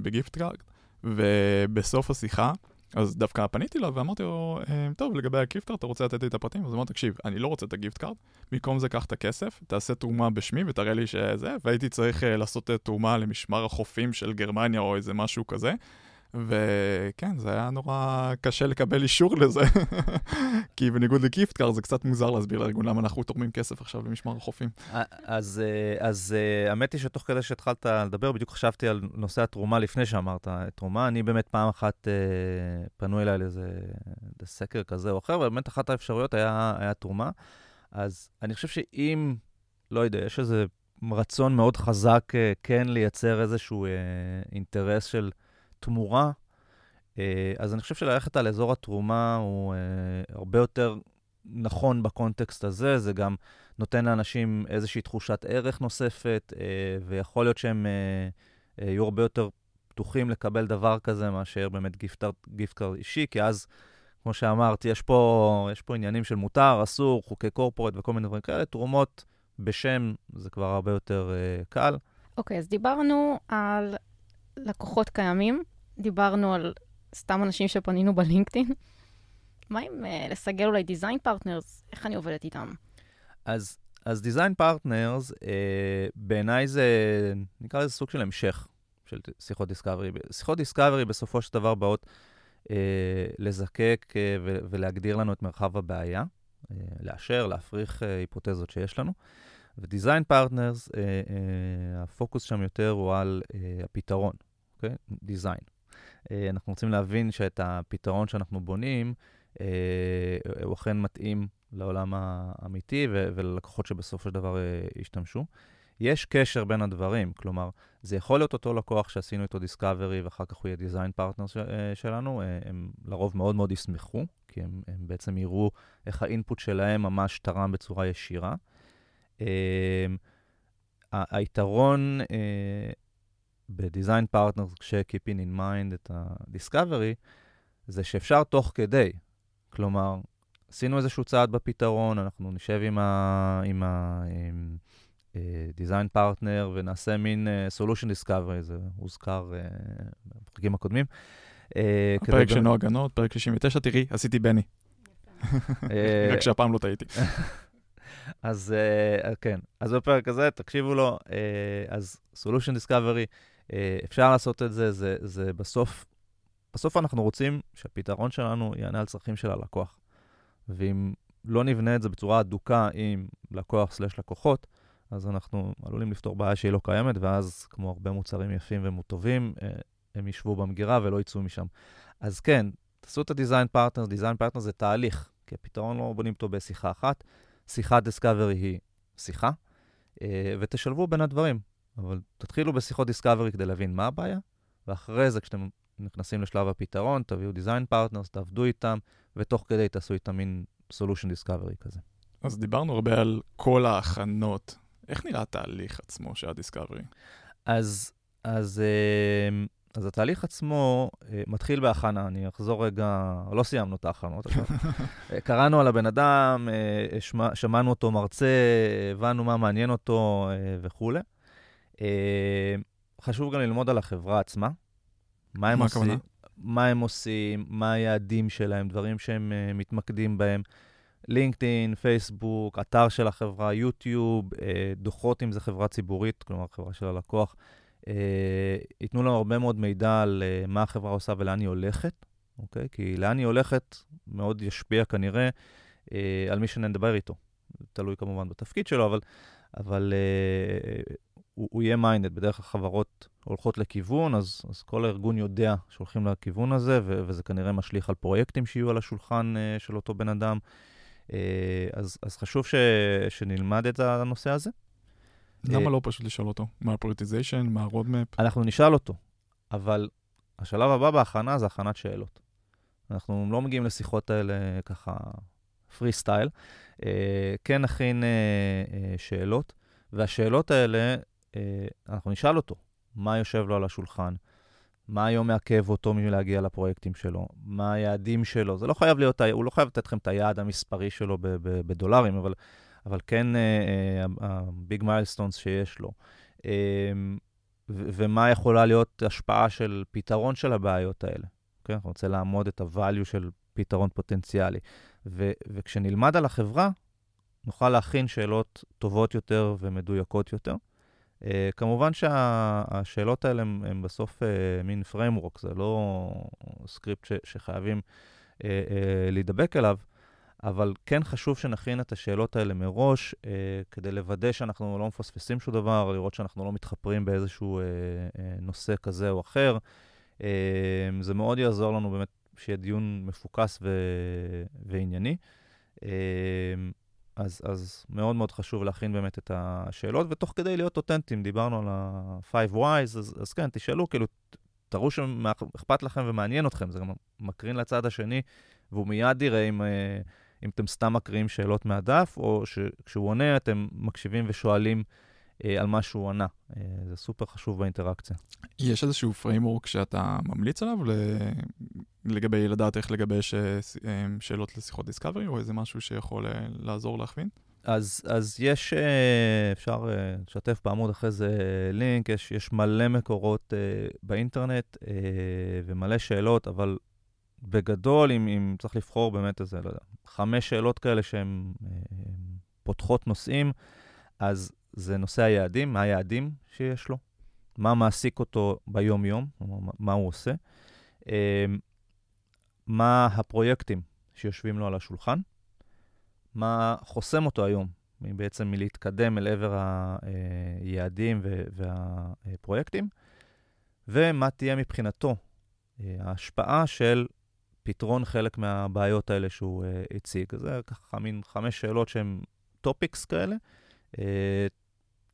ב-gift card, ובסוף השיחה, אז דווקא פניתי אליו ואמרתי לו, אה, טוב, לגבי ה-gift card, אתה רוצה לתת לי את הפרטים? אז הוא אמר, תקשיב, אני לא רוצה את ה-gift card, במקום זה קח את הכסף, תעשה תרומה בשמי ותראה לי שזה, והייתי צריך uh, לעשות uh, תרומה למשמר החופים של גרמניה או איזה משהו כזה. וכן, זה היה נורא קשה לקבל אישור לזה, [laughs] כי בניגוד ל-gift card זה קצת מוזר להסביר לארגון למה אנחנו תורמים כסף עכשיו למשמר החופים. אז, אז האמת היא שתוך כדי שהתחלת לדבר, בדיוק חשבתי על נושא התרומה לפני שאמרת תרומה. אני באמת פעם אחת פנו אליי לאיזה סקר כזה או אחר, ובאמת אחת האפשרויות היה, היה תרומה. אז אני חושב שאם, לא יודע, יש איזה רצון מאוד חזק כן לייצר איזשהו אינטרס של... תמורה, אה, אז אני חושב שללכת על אזור התרומה הוא אה, הרבה יותר נכון ב-context הזה, זה גם נותן לאנשים איזושהי תחושת ערך נוספת, אה, ויכול להיות שהם יהיו הרבה יותר פתוחים לקבל דבר כזה מאשר באמת gift card אישי, כי אז, כמו שאמרתי, יש פה, יש פה עניינים של מותר, אסור, חוקי corporate וכל מיני דברים כאלה, תרומות בשם זה כבר הרבה יותר קל. אוקיי, okay, אז דיברנו על לקוחות קיימים, דיברנו על סתם אנשים שפנינו ב-LinkedIn. מה עם uh, לסגל אולי design partners? איך אני עובדת איתם? אז, אז design partners, uh, בעיניי זה, נקרא לזה סוג של המשך של שיחות discovery. שיחות discovery בסופו של דבר באות uh, לזקק uh, ו- ולהגדיר לנו את מרחב הבעיה, uh, לאשר, להפריך uh, היפותזות שיש לנו. ודיזיין פרטנרס, uh, uh, הפוקוס שם יותר הוא על uh, הפתרון, אוקיי? design. אה, אנחנו רוצים להבין שאת הפתרון שאנחנו בונים, אה, הוא אכן מתאים לעולם האמיתי וללקוחות שבסופו של דבר אה, ישתמשו. יש קשר בין הדברים, כלומר, זה יכול להיות אותו לקוח שעשינו איתו discovery ואחר כך הוא יהיה design partner שלנו, הם לרוב מאוד מאוד ישמחו, כי הם, הם בעצם יראו איך ה-input שלהם ממש תרם בצורה ישירה. היתרון בדיזיין פרטנרס, כש-keeping in mind את ה-discovery, זה שאפשר תוך כדי. כלומר, עשינו איזשהו צעד בפתרון, אנחנו נשב עם ה... עם ה... עם, uh, partner ונעשה מין uh, solution discovery, זה הוזכר uh, בפרקים הקודמים. Uh, הפרק של נועה גנות, פרק 69, תראי, עשיתי בני. [laughs] [laughs] רק שהפעם לא טעיתי. [laughs] אז uh, כן, אז בפרק הזה, תקשיבו לו, uh, אז solution discovery, אפשר לעשות את זה, זה, זה בסוף, בסוף אנחנו רוצים שהפתרון שלנו יענה על צרכים של הלקוח. ואם לא נבנה את זה בצורה אדוקה עם לקוח סלש לקוחות, אז אנחנו עלולים לפתור בעיה שהיא לא קיימת, ואז כמו הרבה מוצרים יפים וטובים, אה, הם ישבו במגירה ולא יצאו משם. אז כן, תעשו את ה-Design Partners, Design Partners זה תהליך, כי הפתרון לא בונים אותו בשיחה אחת. שיחת Discovery היא שיחה, אה, ותשלבו בין הדברים. אבל תתחילו בשיחות discovery כדי להבין מה הבעיה, ואחרי זה, כשאתם נכנסים לשלב הפתרון, תביאו design partners, תעבדו איתם, ותוך כדי תעשו איתם מין solution discovery כזה. אז דיברנו הרבה על כל ההכנות. איך נראה התהליך עצמו של ה-discovery? אז, אז, אמ, אז התהליך עצמו אה, מתחיל בהכנה. אני אחזור רגע, לא סיימנו את ההכנות. אה, קראנו על הבן אדם, אה, שמענו אותו מרצה, הבנו מה מעניין אותו וכולי. אה, חשוב גם ללמוד על החברה עצמה. מה הם מה עושים, מה הם עושים, מה היעדים שלהם, דברים שהם uh, מתמקדים בהם. לינקדאין, פייסבוק, אתר של החברה, יוטיוב, uh, דוחות אם זו חברה ציבורית, כלומר חברה של הלקוח. uh, ייתנו לנו הרבה מאוד מידע על uh, מה החברה עושה ולאן היא הולכת, אוקיי? כי לאן היא הולכת מאוד ישפיע כנראה uh, על מי שנדבר איתו. תלוי כמובן בתפקיד שלו, אבל, אבל uh, הוא, הוא יהיה minded, בדרך כלל חברות הולכות לכיוון, אז, אז כל הארגון יודע שהולכים לכיוון הזה, ו, וזה כנראה משליך על פרויקטים שיהיו על השולחן uh, של אותו בן אדם. Uh, אז, אז חשוב ש, שנלמד את הנושא הזה. למה uh, לא פשוט לשאול אותו? מה ה-prioritization? מה ה-roadmap? אנחנו נשאל אותו, אבל השלב הבא בהכנה זה הכנת שאלות. אנחנו לא מגיעים לשיחות האלה ככה freestyle. Uh, כן נכין uh, uh, שאלות, והשאלות האלה אנחנו נשאל אותו מה יושב לו על השולחן, מה היום מעכב אותו מלהגיע לפרויקטים שלו, מה היעדים שלו. זה לא חייב להיות, הוא לא חייב לתת לכם את היעד המספרי שלו בדולרים, אבל, אבל כן ה-big uh, milestones uh, שיש לו. ומה יכולה להיות השפעה של פתרון של הבעיות האלה. כן? אנחנו רוצים לעמוד את ה-value של פתרון פוטנציאלי. ו- וכשנלמד על החברה, נוכל להכין שאלות טובות יותר ומדויקות יותר. Uh, כמובן שהשאלות האלה הן בסוף uh, מין framework, זה לא סקריפט ש, שחייבים uh, uh, להידבק אליו, אבל כן חשוב שנכין את השאלות האלה מראש, uh, כדי לוודא שאנחנו לא מפספסים שום דבר, לראות שאנחנו לא מתחפרים באיזשהו uh, uh, נושא כזה או אחר. Uh, זה מאוד יעזור לנו באמת שיהיה דיון מפוקס ו- וענייני. Uh, אז, אז מאוד מאוד חשוב להכין באמת את השאלות, ותוך כדי להיות אותנטיים, דיברנו על ה-5 Wise, אז, אז כן, תשאלו, כאילו, תראו שאכפת לכם ומעניין אתכם, זה גם מקרין לצד השני, והוא מיד יראה אם, אה, אם אתם סתם מקריאים שאלות מהדף, או שכשהוא עונה אתם מקשיבים ושואלים על מה שהוא ענה. אה, זה סופר חשוב באינטראקציה. יש איזשהו framework שאתה ממליץ עליו לגבי לדעת איך לגבש שאלות לשיחות דיסקאברי, או איזה משהו שיכול לעזור להכווין? אז, אז יש, אפשר לשתף בעמוד אחרי זה לינק, יש, יש מלא מקורות באינטרנט ומלא שאלות, אבל בגדול, אם, אם צריך לבחור באמת איזה, לא יודע, חמש שאלות כאלה שהן פותחות נושאים, אז זה נושא היעדים, מה היעדים שיש לו, מה מעסיק אותו ביום-יום, מה הוא עושה, אמ, מה הפרויקטים שיושבים לו על השולחן, מה חוסם אותו היום בעצם מלהתקדם אל עבר היעדים והפרויקטים, ומה תהיה מבחינתו אה, ההשפעה של פתרון חלק מהבעיות האלה שהוא אה, הציג. זה ככה מין חמש שאלות שהן topics כאלה.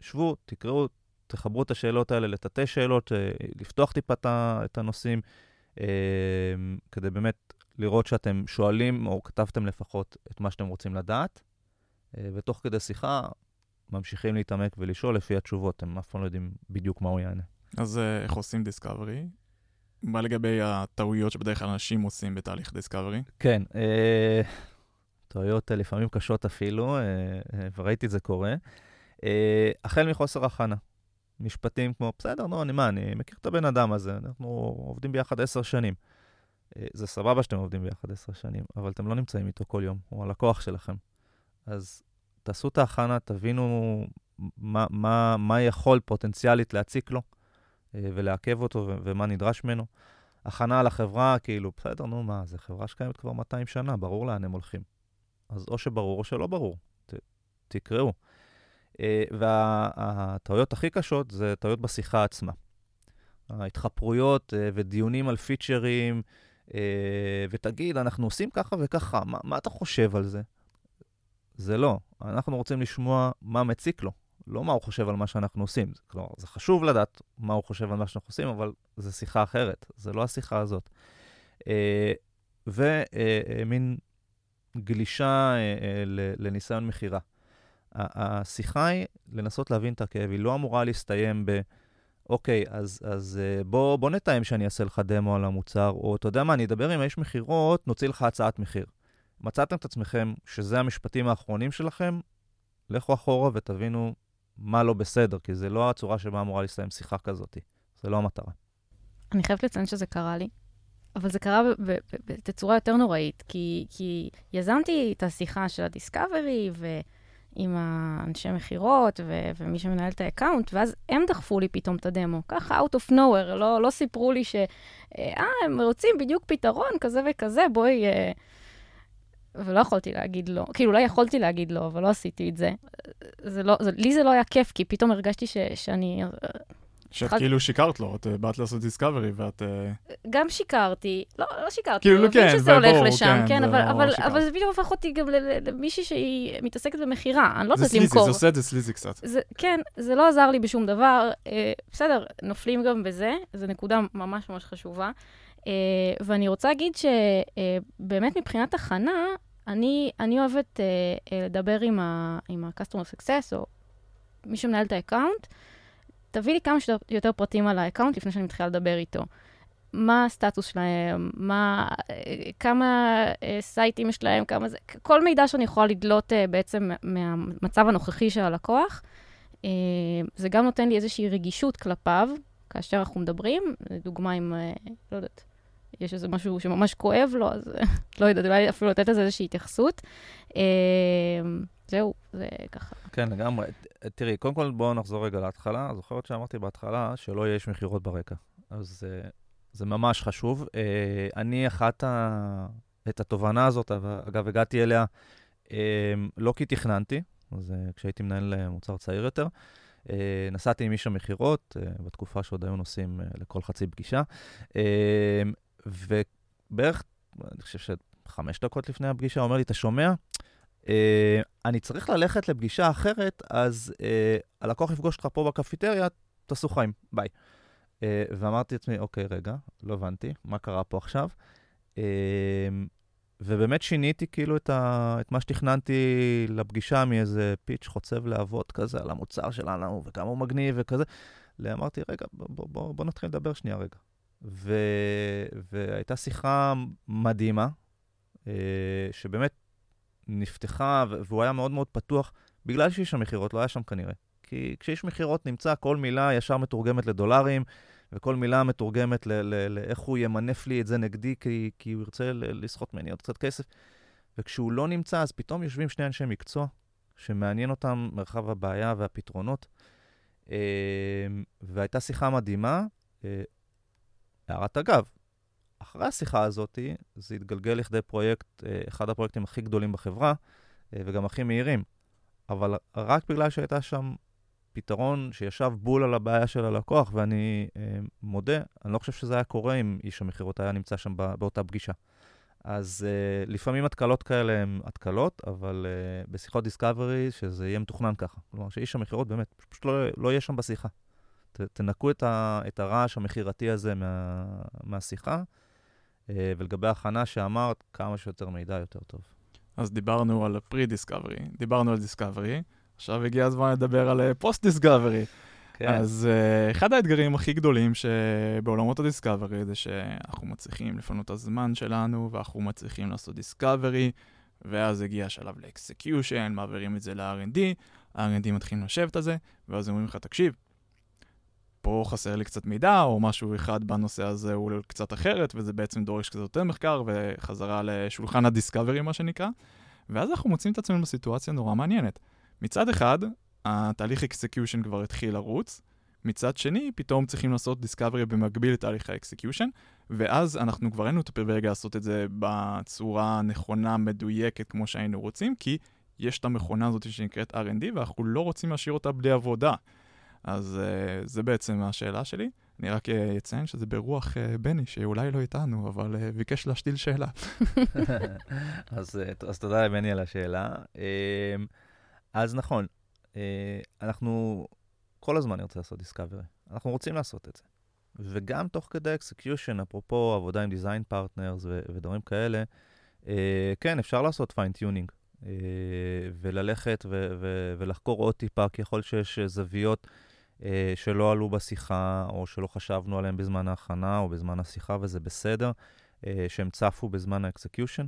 שבו, תקראו, תרחיבו את השאלות האלה לתתי שאלות, אה, לפתוח טיפה את הנושאים, אה, כדי באמת לראות שאתם שואלים, או כתבתם לפחות את מה שאתם רוצים לדעת, אה, ותוך כדי שיחה ממשיכים להתעמק ולשאול לפי התשובות, הם אף פעם לא יודעים בדיוק מה הוא יענה. אז איך עושים דיסקאברי? מה לגבי הטעויות שבדרך כלל אנשים עושים בתהליך דיסקאברי? כן, טעויות לפעמים קשות אפילו, וראיתי את זה קורה. אה, החל מחוסר הכנה. משפטים כמו, בסדר, נו, אני מה, אני מכיר את הבן אדם הזה, אנחנו עובדים ביחד עשר שנים. אה, זה סבבה שאתם עובדים ביחד עשר שנים, אבל אתם לא נמצאים איתו כל יום, הוא הלקוח שלכם. אז תעשו את ההכנה, תבינו מה, מה, מה יכול פוטנציאלית להציק לו אה, ולעכב אותו ומה נדרש ממנו. הכנה על החברה, כאילו, בסדר, נו מה, זו חברה שקיימת כבר 200 שנה, ברור לאן הם הולכים. אז או שברור או שלא ברור, ת, תקראו. אה, והטעויות הכי קשות זה טעויות בשיחה עצמה. ההתחפרויות אה, ודיונים על פיצ'רים, אה, ותגיד, אנחנו עושים ככה וככה, מה, מה אתה חושב על זה? זה לא. אנחנו רוצים לשמוע מה מציק לו, לא מה הוא חושב על מה שאנחנו עושים. כלומר, זה חשוב לדעת מה הוא חושב על מה שאנחנו עושים, אבל זו שיחה אחרת, זה לא השיחה הזאת. ומין גלישה לניסיון מכירה. השיחה היא לנסות להבין את הכאב, היא לא אמורה להסתיים ב... אוקיי, אז, אז אה, בוא, בוא נתאם שאני אעשה לך דמו על המוצר, או אתה יודע מה, אני אדבר עם האיש מכירות, נוציא לך הצעת מחיר. מצאתם את עצמכם שזה המשפטים האחרונים שלכם, לכו אחורה ותבינו מה לא בסדר, כי זה לא הצורה שבה אמורה להסתיים שיחה כזאת. זה לא המטרה. אני חייבת לציין שזה קרה לי, אבל זה קרה בתצורה יותר נוראית, כי, כי יזמתי את השיחה של הדיסקאברי, ו... עם האנשי מכירות ו- ומי שמנהל את ה-account, ואז הם דחפו לי פתאום את ה-demo, ככה out of nowhere, לא, לא סיפרו לי ש... אה, הם רוצים בדיוק פתרון כזה וכזה, בואי... אה... ולא יכולתי להגיד לא, כאילו אולי יכולתי להגיד לא, אבל לא עשיתי את זה. זה לא, זה, לי זה לא היה כיף, כי פתאום הרגשתי ש, שאני שאת כאילו שיקרת לו, את אה, באת לעשות discovery ואת... אה, גם שיקרתי, לא, לא שיקרתי, כאילו, כן, שזה הולך לשם, כן, אבל, אבל, אבל זה בדיוק הפך אותי גם למישהי שהיא מתעסקת במכירה, אני לא יודעת למכור. זה sleazy, זה עושה את זה sleazy קצת. זה, כן, זה לא עזר לי בשום דבר. אה, בסדר, נופלים גם בזה, זו נקודה ממש ממש חשובה. אה, ואני רוצה להגיד שבאמת אה, מבחינת הכנה, אני, אני אוהבת אה, לדבר עם ה-customer success, או מי שמנהל את ה-account, תביא לי כמה שיותר פרטים על ה-account לפני שאני מתחילה לדבר איתו. מה הסטטוס שלהם, מה, כמה אה, סייטים יש להם, כמה זה, כל מידע שאני יכולה לדלות אה, בעצם מהמצב הנוכחי של הלקוח. אה, זה גם נותן לי איזושהי רגישות כלפיו, כאשר אנחנו מדברים, לדוגמה אם, לא יודעת, יש איזה משהו שממש כואב לו, אז [laughs] לא יודעת, אולי אפילו לתת לזה איזושהי התייחסות. זהו, זה ככה. כן, לגמרי. תראי, קודם כל בואו נחזור רגע להתחלה. זוכרת שאמרתי בהתחלה שלא איש מכירות ברקע. אז uh, זה ממש חשוב. Uh, אני אחת ה... את התובנה הזאת, אגב, הגעתי אליה uh, לא כי תכננתי, אז uh, כשהייתי מנהל מוצר צעיר יותר. Uh, נסעתי עם איש המכירות, uh, בתקופה שעוד היו נוסעים uh, לכל חצי פגישה, uh, ובערך, אני חושב שחמש דקות לפני הפגישה, הוא אומר לי, אתה שומע? Uh, אני צריך ללכת לפגישה אחרת, אז uh, הלקוח יפגוש אותך פה בקפיטריה, תעשו חיים, ביי. Uh, ואמרתי לעצמי, אוקיי, רגע, לא הבנתי, מה קרה פה עכשיו? Uh, ובאמת שיניתי כאילו את, ה, את מה שתכננתי לפגישה מאיזה פיץ' חוצב להבות כזה על המוצר שלנו וכמה הוא מגניב וכזה. אמרתי, רגע, בוא, בוא, בוא, בוא נתחיל לדבר שנייה רגע. ו, והייתה שיחה מדהימה, שבאמת נפתחה, והוא היה מאוד מאוד פתוח, בגלל שאיש המכירות לא היה שם כנראה. כי כשאיש מכירות נמצא, כל מילה ישר מתורגמת לדולרים, וכל מילה מתורגמת לאיך הוא ימנף לי את זה נגדי, כי, כי הוא ירצה לסחוט ממני עוד קצת כסף. וכשהוא לא נמצא, אז פתאום יושבים שני אנשי מקצוע, שמעניין אותם מרחב הבעיה והפתרונות. והייתה שיחה מדהימה. הערת אגב, אחרי השיחה הזאת, זה התגלגל לכדי פרויקט, אחד הפרויקטים הכי גדולים בחברה, וגם הכי מהירים. אבל רק בגלל שהייתה שם פתרון שישב בול על הבעיה של הלקוח, ואני אה, מודה, אני לא חושב שזה היה קורה אם איש המכירות היה נמצא שם באותה פגישה. אז אה, לפעמים התקלות כאלה הן התקלות, אבל אה, בשיחות דיסקאברי, שזה יהיה מתוכנן ככה. כלומר, שאיש המכירות באמת פשוט לא, לא יהיה שם בשיחה. ת, תנקו את, ה, את הרעש המכירתי הזה מה, מהשיחה, אה, ולגבי ההכנה שאמרת, כמה שיותר מידע יותר טוב. אז דיברנו על pre-discovery, דיברנו על discovery, עכשיו הגיע הזמן לדבר על post-discovery. כן. אז uh, אחד האתגרים הכי גדולים שבעולמות ה-discovery זה שאנחנו מצליחים לפנות את הזמן שלנו, ואנחנו מצליחים לעשות discovery, ואז הגיע השלב לאקסקיושן, מעבירים את זה ל-R&D, ה-R&D מתחילים לשבת על זה, ואז אומרים לך, תקשיב, פה חסר לי קצת מידע, או משהו אחד בנושא הזה הוא קצת אחרת, וזה בעצם דורש קצת יותר מחקר, וחזרה לשולחן ה discovery, מה שנקרא. ואז אנחנו מוצאים את עצמנו בסיטואציה נורא מעניינת. מצד אחד, התהליך execution כבר התחיל לרוץ, מצד שני, פתאום צריכים לעשות discovery במקביל לתהליך ה execution, ואז אנחנו כבר אין לנו את הפריבילגיה לעשות את זה בצורה נכונה, מדויקת, כמו שהיינו רוצים, כי יש את המכונה הזאת שנקראת R&D, ואנחנו לא רוצים להשאיר אותה בלי עבודה. אז uh, זה בעצם השאלה שלי. אני רק uh, אציין שזה ברוח uh, בני, שאולי לא איתנו, אבל uh, ביקש להשתיל שאלה. [laughs] אז, אז תודה לבני על השאלה. אז נכון, אנחנו כל הזמן נרצה לעשות discovery. אנחנו רוצים לעשות את זה. וגם תוך כדי execution, אפרופו עבודה עם design partners ודברים כאלה, כן, אפשר לעשות fine-tuning. וללכת ולחקור עוד טיפה, כי יכול שיש זוויות אה, שלא עלו בשיחה, או שלא חשבנו עליהם בזמן ההכנה או בזמן השיחה, וזה בסדר, אה, שהם יצופו בזמן ה execution.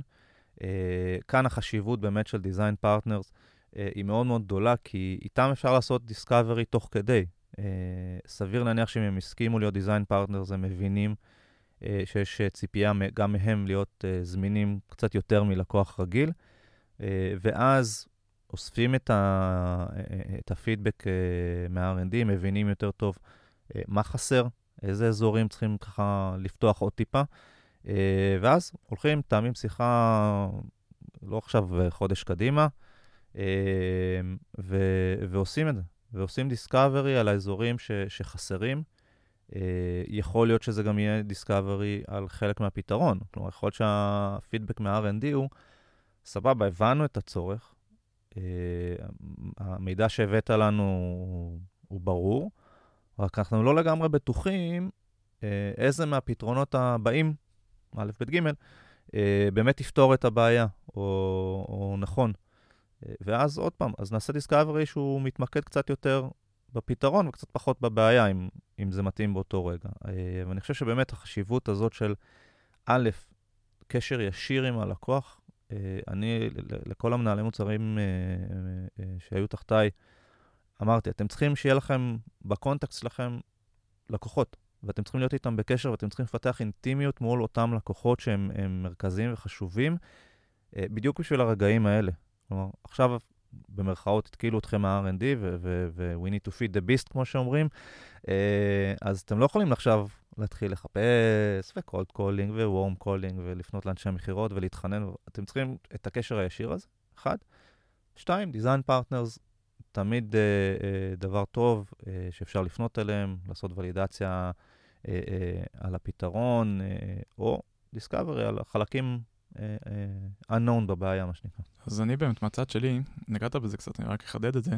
אה, כאן החשיבות באמת של design partners היא מאוד מאוד גדולה, כי איתם אפשר לעשות discovery תוך כדי. סביר להניח שאם הם הסכימו להיות design partners, הם מבינים שיש ציפייה גם מהם להיות זמינים קצת יותר מלקוח רגיל. ואז אוספים את, ה, את הפידבק אה, מה-R&D, מבינים יותר טוב אה, מה חסר, איזה אזורים צריכים ככה לפתוח עוד טיפה, אה, ואז הולכים, תאמים שיחה, לא עכשיו חודש קדימה, ו, ועושים את זה, ועושים דיסקאברי על האזורים ש, שחסרים. יכול להיות שזה גם יהיה דיסקאברי על חלק מהפתרון. כלומר, יכול להיות שהפידבק מה-R&D הוא, סבבה, הבנו את הצורך, המידע שהבאת לנו הוא, ברור, רק אנחנו לא לגמרי בטוחים אה, איזה מהפתרונות הבאים, א', ב', ג', אה, באמת יפתור את הבעיה, או, או נכון. ואז עוד פעם, אז נעשה דיסקאברי שהוא מתמקד קצת יותר בפתרון וקצת פחות בבעיה, אם, אם זה מתאים באותו רגע. ואני חושב שבאמת החשיבות הזאת של, א', קשר ישיר עם הלקוח, אה, אני, לכל המנהלי מוצרים אה, אה, שהיו תחתיי, אמרתי, אתם צריכים שיהיה לכם, בקונטקסט שלכם, לקוחות, ואתם צריכים להיות איתם בקשר, ואתם צריכים לפתח אינטימיות מול אותם לקוחות שהם מרכזיים וחשובים, בדיוק בשביל הרגעים האלה. כלומר, עכשיו במרכאות התקילו אתכם מה-R&D, ו-we need to feed the beast, כמו שאומרים, אה, אז אתם לא יכולים עכשיו להתחיל לחפש, ו-cold calling, ו-warm calling, ולפנות לאנשי המכירות ולהתחנן, אתם צריכים את הקשר הישיר הזה, אחד. שתיים, design partners, תמיד אה, אה, דבר טוב אה, שאפשר לפנות אליהם, לעשות ולידציה אה, אה, על הפתרון, אה, או discovery על החלקים אה, אה, unknown בבעיה, מה שנקרא. אז אני באמת, מהצד שלי, נגעת בזה קצת, אני רק אחדד את זה.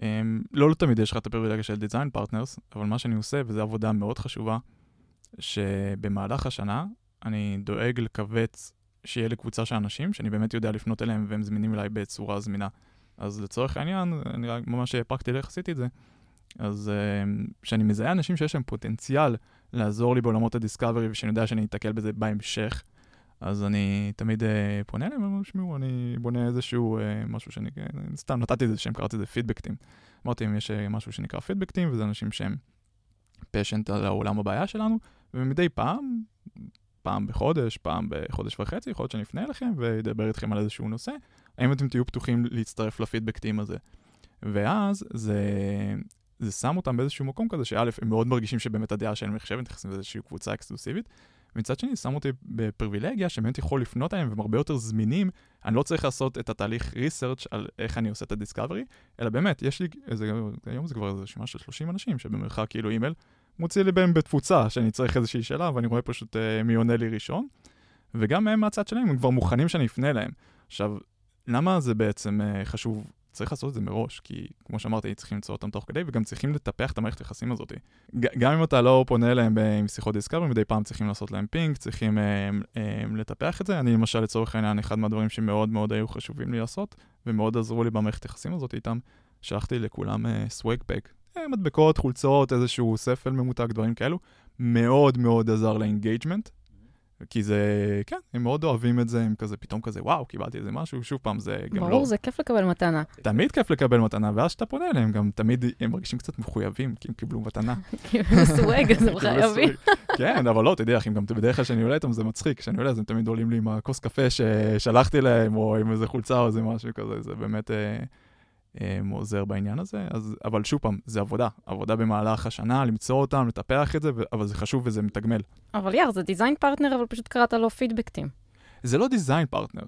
Um, לא תמיד יש לך את הפריבילגיה של design partners, אבל מה שאני עושה, וזו עבודה מאוד חשובה, שבמהלך השנה אני דואג לקבץ שיהיה לי קבוצה של אנשים שאני באמת יודע לפנות אליהם והם זמינים אליי בצורה זמינה. אז לצורך העניין, אני רק ממש פרקטי לאיך עשיתי את זה. אז כשאני מזהה אנשים שיש להם פוטנציאל לעזור לי בעולמות הדיסקאברי ושאני יודע שאני אתקל בזה בהמשך, אז אני תמיד uh, פונה אליהם ואומר, שמעו, אני בונה איזשהו uh, משהו שאני, סתם נתתי איזה שם, קראתי לזה פידבקטים. אמרתי, אם יש משהו שנקרא פידבקטים, וזה אנשים שהם פשנט על העולם הבעיה שלנו, ומדי פעם, פעם בחודש, פעם בחודש וחצי, יכול להיות שאני אפנה אליכם ואדבר איתכם על איזשהו נושא, האם אתם תהיו פתוחים להצטרף לפידבקטים הזה. ואז זה, זה שם אותם באיזשהו מקום כזה, שא', הם מאוד מרגישים שבאמת הדעה שלהם נחשבת, נכנסים לאיזושהי קבוצה אקסקלוסיבית, ומצד שני, שם אותי בפריבילגיה שבאמת יכול לפנות אליהם והם הרבה יותר זמינים. אני לא צריך לעשות את התהליך ריסרצ' על איך אני עושה את הדיסקאברי, אלא באמת, יש לי איזה, היום זה כבר איזה רשימה של 30 אנשים שבמרחק כאילו אימייל, מוציא לי בהם בתפוצה שאני צריך איזושהי שאלה, ואני רואה פשוט uh, מי עונה לי ראשון. וגם הם מהצד שלהם, הם כבר מוכנים שאני אפנה אליהם. עכשיו, למה זה בעצם uh, חשוב צריך לעשות את זה מראש, כי כמו שאמרתי, צריכים למצוא אותם תוך כדי, וגם צריכים לטפח את המערכת היחסים הזאת. גם אם אתה לא פונה אליהם עם שיחות discovery, מדי פעם צריכים לעשות להם פינג, צריכים הם, הם, לטפח את זה. אני למשל, לצורך העניין, אחד מהדברים שמאוד מאוד היו חשובים לי לעשות, ומאוד עזרו לי במערכת היחסים הזאת איתם, שלחתי לכולם swag pack. מדבקות, חולצות, איזשהו ספל ממותג, דברים כאלו. מאוד מאוד עזר ל engagement, כי זה, כן, הם מאוד אוהבים את זה, הם כזה, פתאום כזה, וואו, קיבלתי איזה משהו, שוב פעם, זה גם ברור, לא... ברור, זה כיף לקבל מתנה. תמיד כיף לקבל מתנה, ואז כשאתה פונה אליהם, גם תמיד הם מרגישים קצת מחויבים, כי הם קיבלו מתנה. [laughs] כי הם סוואג, אז הם [laughs] חייבים. כן, אבל לא, תדעי אם גם בדרך כלל כשאני עולה איתם זה מצחיק, כשאני עולה אז הם תמיד עולים לי עם הכוס קפה ששלחתי להם, או עם איזה חולצה או איזה משהו כזה, זה באמת... אה, עוזר בעניין הזה, אז, אבל שוב פעם, זה עבודה, עבודה במהלך השנה, למצוא אותם, לטפח את זה, ו- אבל זה חשוב וזה מתגמל. אבל יאר, זה design partner, אבל פשוט קראת לו פידבקיסטים. זה לא design partner,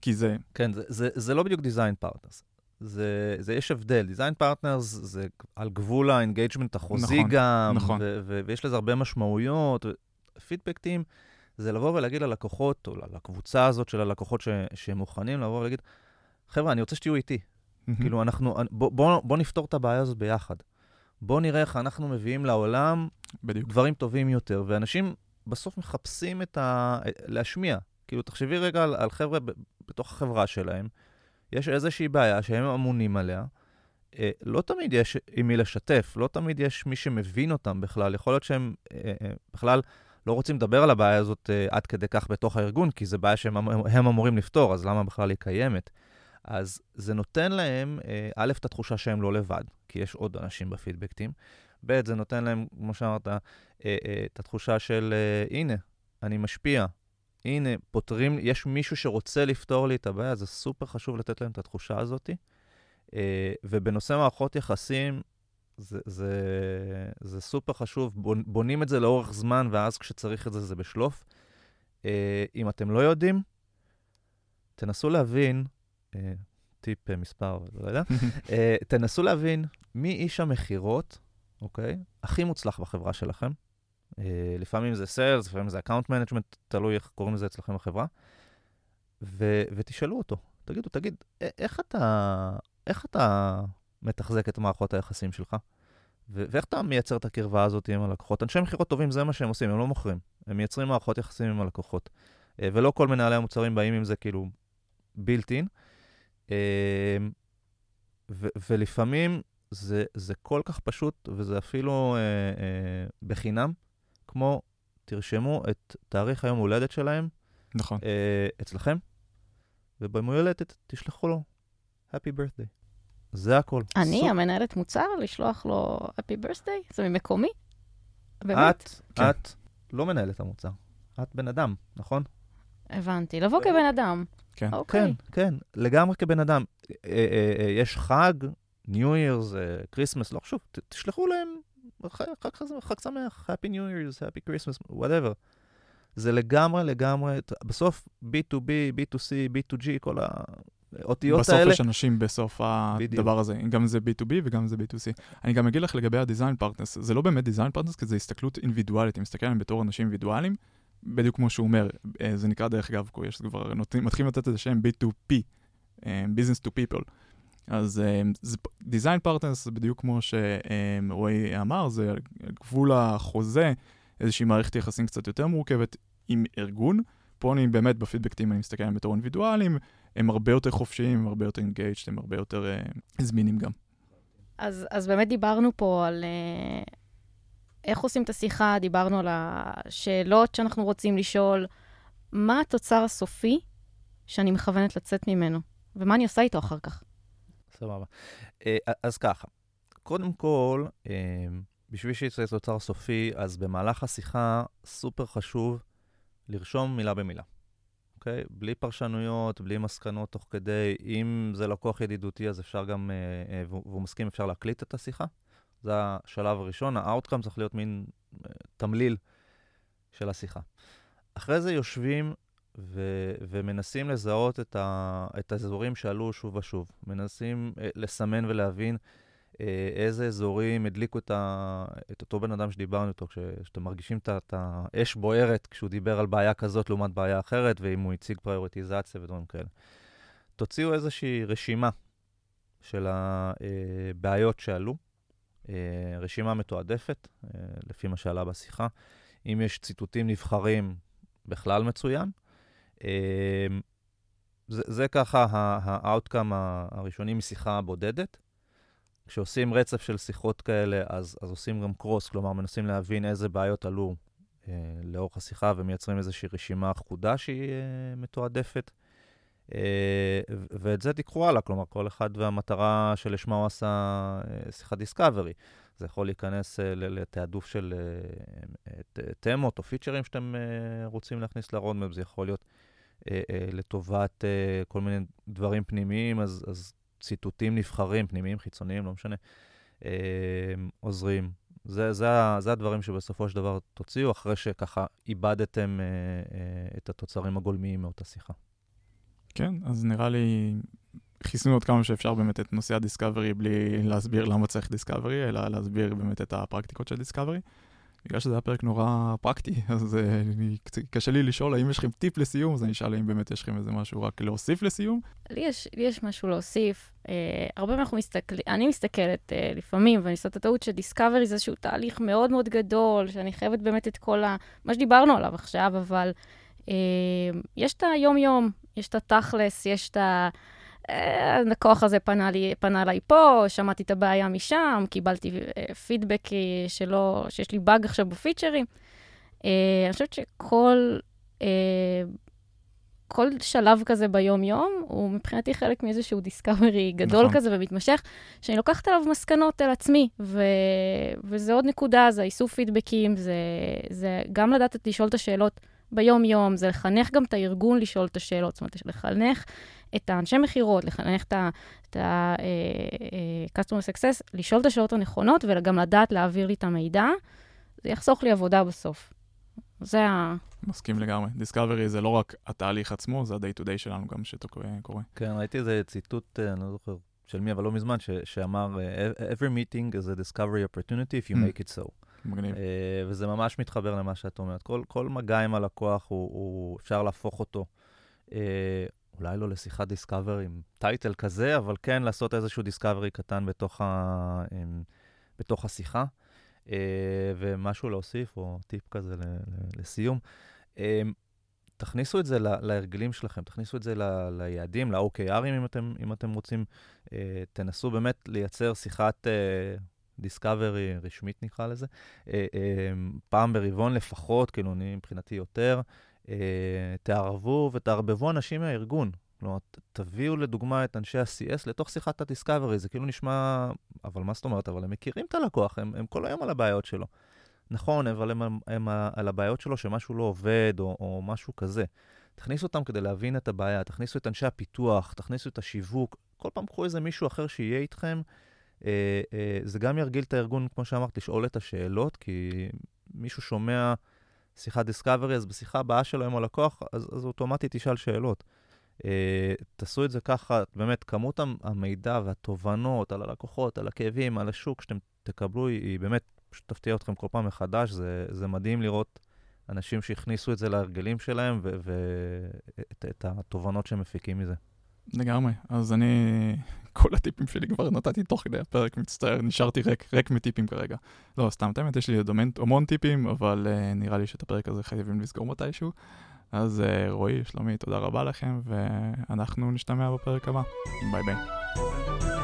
כי זה... כן, זה, זה, זה לא בדיוק design partners. זה, זה יש הבדל, design partners זה על גבול ה engagement החוזי נכון, גם, נכון. ו- ו- ויש לזה הרבה משמעויות. פידבקיסטים זה לבוא ולהגיד ללקוחות, או לקבוצה הזאת של הלקוחות ש- שמוכנים, לבוא ולהגיד, חבר'ה, אני רוצה שתהיו איתי. כאילו, אנחנו, בוא, בוא, בוא נפתור את הבעיה הזאת ביחד. בוא נראה איך אנחנו מביאים לעולם בדיוק. דברים טובים יותר. ואנשים בסוף מחפשים את ה... להשמיע. כאילו, תחשבי רגע על, על חבר'ה ב, בתוך החברה שלהם, יש איזושהי בעיה שהם אמונים עליה. אה, לא תמיד יש עם מי לשתף, לא תמיד יש מי שמבין אותם בכלל. יכול להיות שהם אה, אה, בכלל לא רוצים לדבר על הבעיה הזאת אה, עד כדי כך בתוך הארגון, כי זו בעיה שהם אמ-, אמורים לפתור, אז למה בכלל היא קיימת? אז זה נותן להם, אה, א', את התחושה שהם לא לבד, כי יש עוד אנשים בפידבקטים. ב', זה נותן להם, כמו שאמרת, אה, אה, את התחושה של, הנה, אני משפיע. הנה, פותרים, יש מישהו שרוצה לפתור לי את הבעיה, זה סופר חשוב לתת להם את התחושה הזאת. ובנושא מערכות יחסים, זה, זה, זה סופר חשוב, בונים את זה לאורך זמן, ואז כשצריך את זה, זה בשלוף. אם אתם לא יודעים, תנסו להבין טיפ אה, מספר, לא יודע, [laughs] אה, תנסו להבין מי איש המכירות, אוקיי? הכי מוצלח בחברה שלכם. לפעמים זה sales, לפעמים זה account management, תלוי איך קוראים לזה אצלכם בחברה. ו- ותשאלו אותו, תגידו, תגיד, איך אתה, איך אתה מתחזק את מערכות היחסים שלך? ו- ואיך אתה מייצר את הקרבה הזאת עם הלקוחות? אנשי מכירות טובים, זה מה שהם עושים, הם לא מוכרים. הם מייצרים מערכות יחסים עם הלקוחות. ולא כל מנהלי המוצרים באים עם זה כאילו בילט אין. אמ, ו- ולפעמים זה, זה כל כך פשוט, וזה אפילו אה, אה, בחינם, כמו תרשמו את תאריך היום הולדת שלהם נכון. אה, אצלכם, וביום הולדת תשלחו לו Happy birthday. זה הכל. אני, סופ... המנהלת מוצר, לשלוח לו Happy birthday? זה ממקומי? באמת? את, כן. את לא מנהלת המוצר, את בן אדם, נכון? הבנתי, לבוא כבן אדם. כן. אוקיי. כן, כן, לגמרי כבן אדם. אה, אה, אה, יש חג, New Year's, Christmas, לא חשוב, ת- תשלחו להם חג, חג, חג, שמח, Happy New Year's, Happy Christmas, whatever. זה לגמרי, לגמרי, בסוף B2B, B2C, B2G, כל האותיות בסוף האלה. יש אנשים בסוף בדיוק. הדבר הזה, גם זה B2B וגם זה B2C. אני גם אגיד לך לגבי ה-design partners, זה לא באמת design partners, כי זה הסתכלות אינדיבידואלית, אם מסתכל עליהם בתור אנשים אינדיבידואליים, בדיוק כמו שהוא אומר, אה, זה נקרא דרך אגב, יש כבר, נותנים- מתחילים לתת את השם B2P, אה, business to people. אז אה, design partners זה בדיוק כמו שרועי אמר, זה גבול החוזה, איזושהי מערכת יחסים קצת יותר מורכבת עם ארגון. פה אני באמת בפידבק טים, אני מסתכל עליהם בתור אינדיבידואלים, הם הרבה יותר חופשיים, הם הרבה יותר engaged, הם הרבה יותר זמינים גם. אז, אז באמת דיברנו פה על איך עושים את השיחה, דיברנו על השאלות שאנחנו רוצים לשאול, מה התוצר הסופי שאני מכוונת לצאת ממנו, ומה אני עושה איתו אחר כך. סבבה. אה, אז ככה, קודם כל, אה, בשביל שיצא תוצר סופי, אז במהלך השיחה סופר חשוב לרשום מילה במילה. אוקיי? בלי פרשנויות, בלי מסקנות תוך כדי. אם זה לקוח ידידותי, אז אפשר גם, אה, והוא מסכים, אפשר להקליט את השיחה. זה השלב הראשון. ה-outcome צריך להיות מין אה, תמליל של השיחה. אחרי זה יושבים ו- ומנסים לזהות את, ה- את האזורים שעלו שוב ושוב. מנסים אה, לסמן ולהבין אה, איזה אזורים הדליקו את, ה- את אותו בן אדם שדיברנו איתו, כש- כשאתם מרגישים את האש בוערת כשהוא דיבר על בעיה כזאת לעומת בעיה אחרת, ואם הוא הציג פריורטיזציה ודברים כאלה. תוציאו איזושהי רשימה של הבעיות שעלו, רשימה מתועדפת, אה, לפי מה שעלה בשיחה. אם יש ציטוטים נבחרים, בכלל מצוין. אה, זה, זה ככה ה-outcome הראשוני משיחה בודדת. כשעושים רצף של שיחות כאלה, אז, אז עושים גם קרוס, כלומר, מנסים להבין איזה בעיות עלו אה, לאורך השיחה ומייצרים איזושהי רשימה אחודה שהיא אה, מתועדפת. אה, ואת זה תיקחו הלאה, כלומר, כל אחד והמטרה שלשמה הוא עשה אה, שיחת דיסקאברי. זה יכול להיכנס אה, לתעדוף של תמות או פיצ'רים שאתם רוצים להכניס לרודמפ, זה יכול להיות לטובת כל מיני דברים פנימיים, אז, אז ציטוטים נבחרים, פנימיים, חיצוניים, לא משנה, עוזרים. זה, זה, זה הדברים שבסופו של דבר תוציאו, אחרי שככה איבדתם את התוצרים הגולמיים מאותה שיחה. כן, אז נראה לי חיסנו עוד כמה שאפשר באמת את נושא הדיסקאברי בלי להסביר למה צריך דיסקאברי, אלא להסביר באמת את הפרקטיקות של דיסקאברי. בגלל שזה היה פרק נורא פרקטי, [laughs] אז אה, אני- קשה לי לשאול האם יש לכם טיפ לסיום, אז אני אשאל האם באמת יש לכם איזה משהו רק להוסיף לסיום. לי יש, לי יש משהו להוסיף. אה, הרבה פעמים אנחנו מסתכלים, אני מסתכלת אה, לפעמים, ואני עושה את הטעות שדיסקאברי זה איזשהו תהליך מאוד מאוד גדול, שאני חייבת באמת את כל ה... מה שדיברנו עליו עכשיו, אבל אה, יש את היום-יום, יש את התכלס, יש את ה... אה, הלקוח הזה פנה, לי, פנה אליי פה, שמעתי את הבעיה משם, קיבלתי אה, פידבק אה, שלא, שיש לי באג עכשיו בפיצ'רים. אני חושבת שכל... כל שלב כזה ביום-יום הוא מבחינתי חלק מאיזשהו דיסקאברי גדול נכון. כזה ומתמשך, שאני לוקחת עליו מסקנות על עצמי, ו... וזה עוד נקודה, זה האיסוף פידבקים, זה, זה גם לדעת לשאול את השאלות ביום-יום, זה לחנך גם את הארגון לשאול את השאלות, זאת אומרת, לחנך את האנשי מכירות, לחנך את ה- את ה-customer success, לשאול את השאלות הנכונות וגם לדעת להעביר לי את המידע, זה יחסוך לי עבודה בסוף. זה ה... מסכים לגמרי. דיסקאברי זה לא רק התהליך עצמו, זה ה-day to day שלנו גם שקורה. כן, ראיתי איזה ציטוט, אה, אני לא זוכר של מי, אבל לא מזמן, ש- שאמר, אה, every meeting is a discovery opportunity if you Mm. make it so. מגניב. אה, וזה ממש מתחבר למה שאת אומרת. כל, כל מגע עם הלקוח, הוא, הוא, אפשר להפוך אותו, אה, אולי לא לשיחת discovery עם title כזה, אבל כן לעשות איזשהו discovery קטן בתוך, ה, אה, בתוך השיחה. ומשהו להוסיף, או טיפ כזה לסיום. תכניסו את זה לה- להרגלים שלכם, תכניסו את זה ל- ליעדים, ל-OKR ים אם אתם, אם אתם רוצים. אה, תנסו באמת לייצר שיחת אה, discovery רשמית נקרא לזה, אה, אה, פעם ברבעון לפחות, כאילו אני מבחינתי יותר. אה, תערבו ותערבבו אנשים מהארגון. כלומר, תביאו לדוגמה את אנשי ה-CS לתוך שיחת הדיסקאברי, זה כאילו נשמע, אבל מה זאת אומרת? אבל הם מכירים את הלקוח, הם, הם כל היום על הבעיות שלו. נכון, אבל הם, הם, הם על הבעיות שלו שמשהו לא עובד או, או משהו כזה. תכניסו אותם כדי להבין את הבעיה, תכניסו את אנשי הפיתוח, תכניסו את השיווק, כל פעם קחו איזה מישהו אחר שיהיה איתכם. אה, אה, זה גם ירגיל את הארגון, כמו שאמרת, לשאול את השאלות, כי מישהו שומע שיחת דיסקאברי, אז בשיחה הבאה שלו עם הלקוח, אז, אז אוטומטית תשאל שאלות. אה, תעשו את זה ככה, באמת, כמות המידע והתובנות על הלקוחות, על הכאבים, על השוק שאתם תקבלו, היא, באמת פשוט תפתיע אתכם כל פעם מחדש. זה, זה מדהים לראות אנשים שהכניסו את זה להרגלים שלהם ואת התובנות שהם מפיקים מזה. לגמרי. אז אני, כל הטיפים שלי כבר נתתי תוך כדי הפרק, מצטער, נשארתי ריק, ריק מטיפים כרגע. לא, סתם, האמת, יש לי המון טיפים, אבל uh, נראה לי שאת הפרק הזה חייבים לסגור מתישהו. אז uh, רועי, שלומי, תודה רבה לכם, ואנחנו נשתמע בפרק הבא. ביי ביי.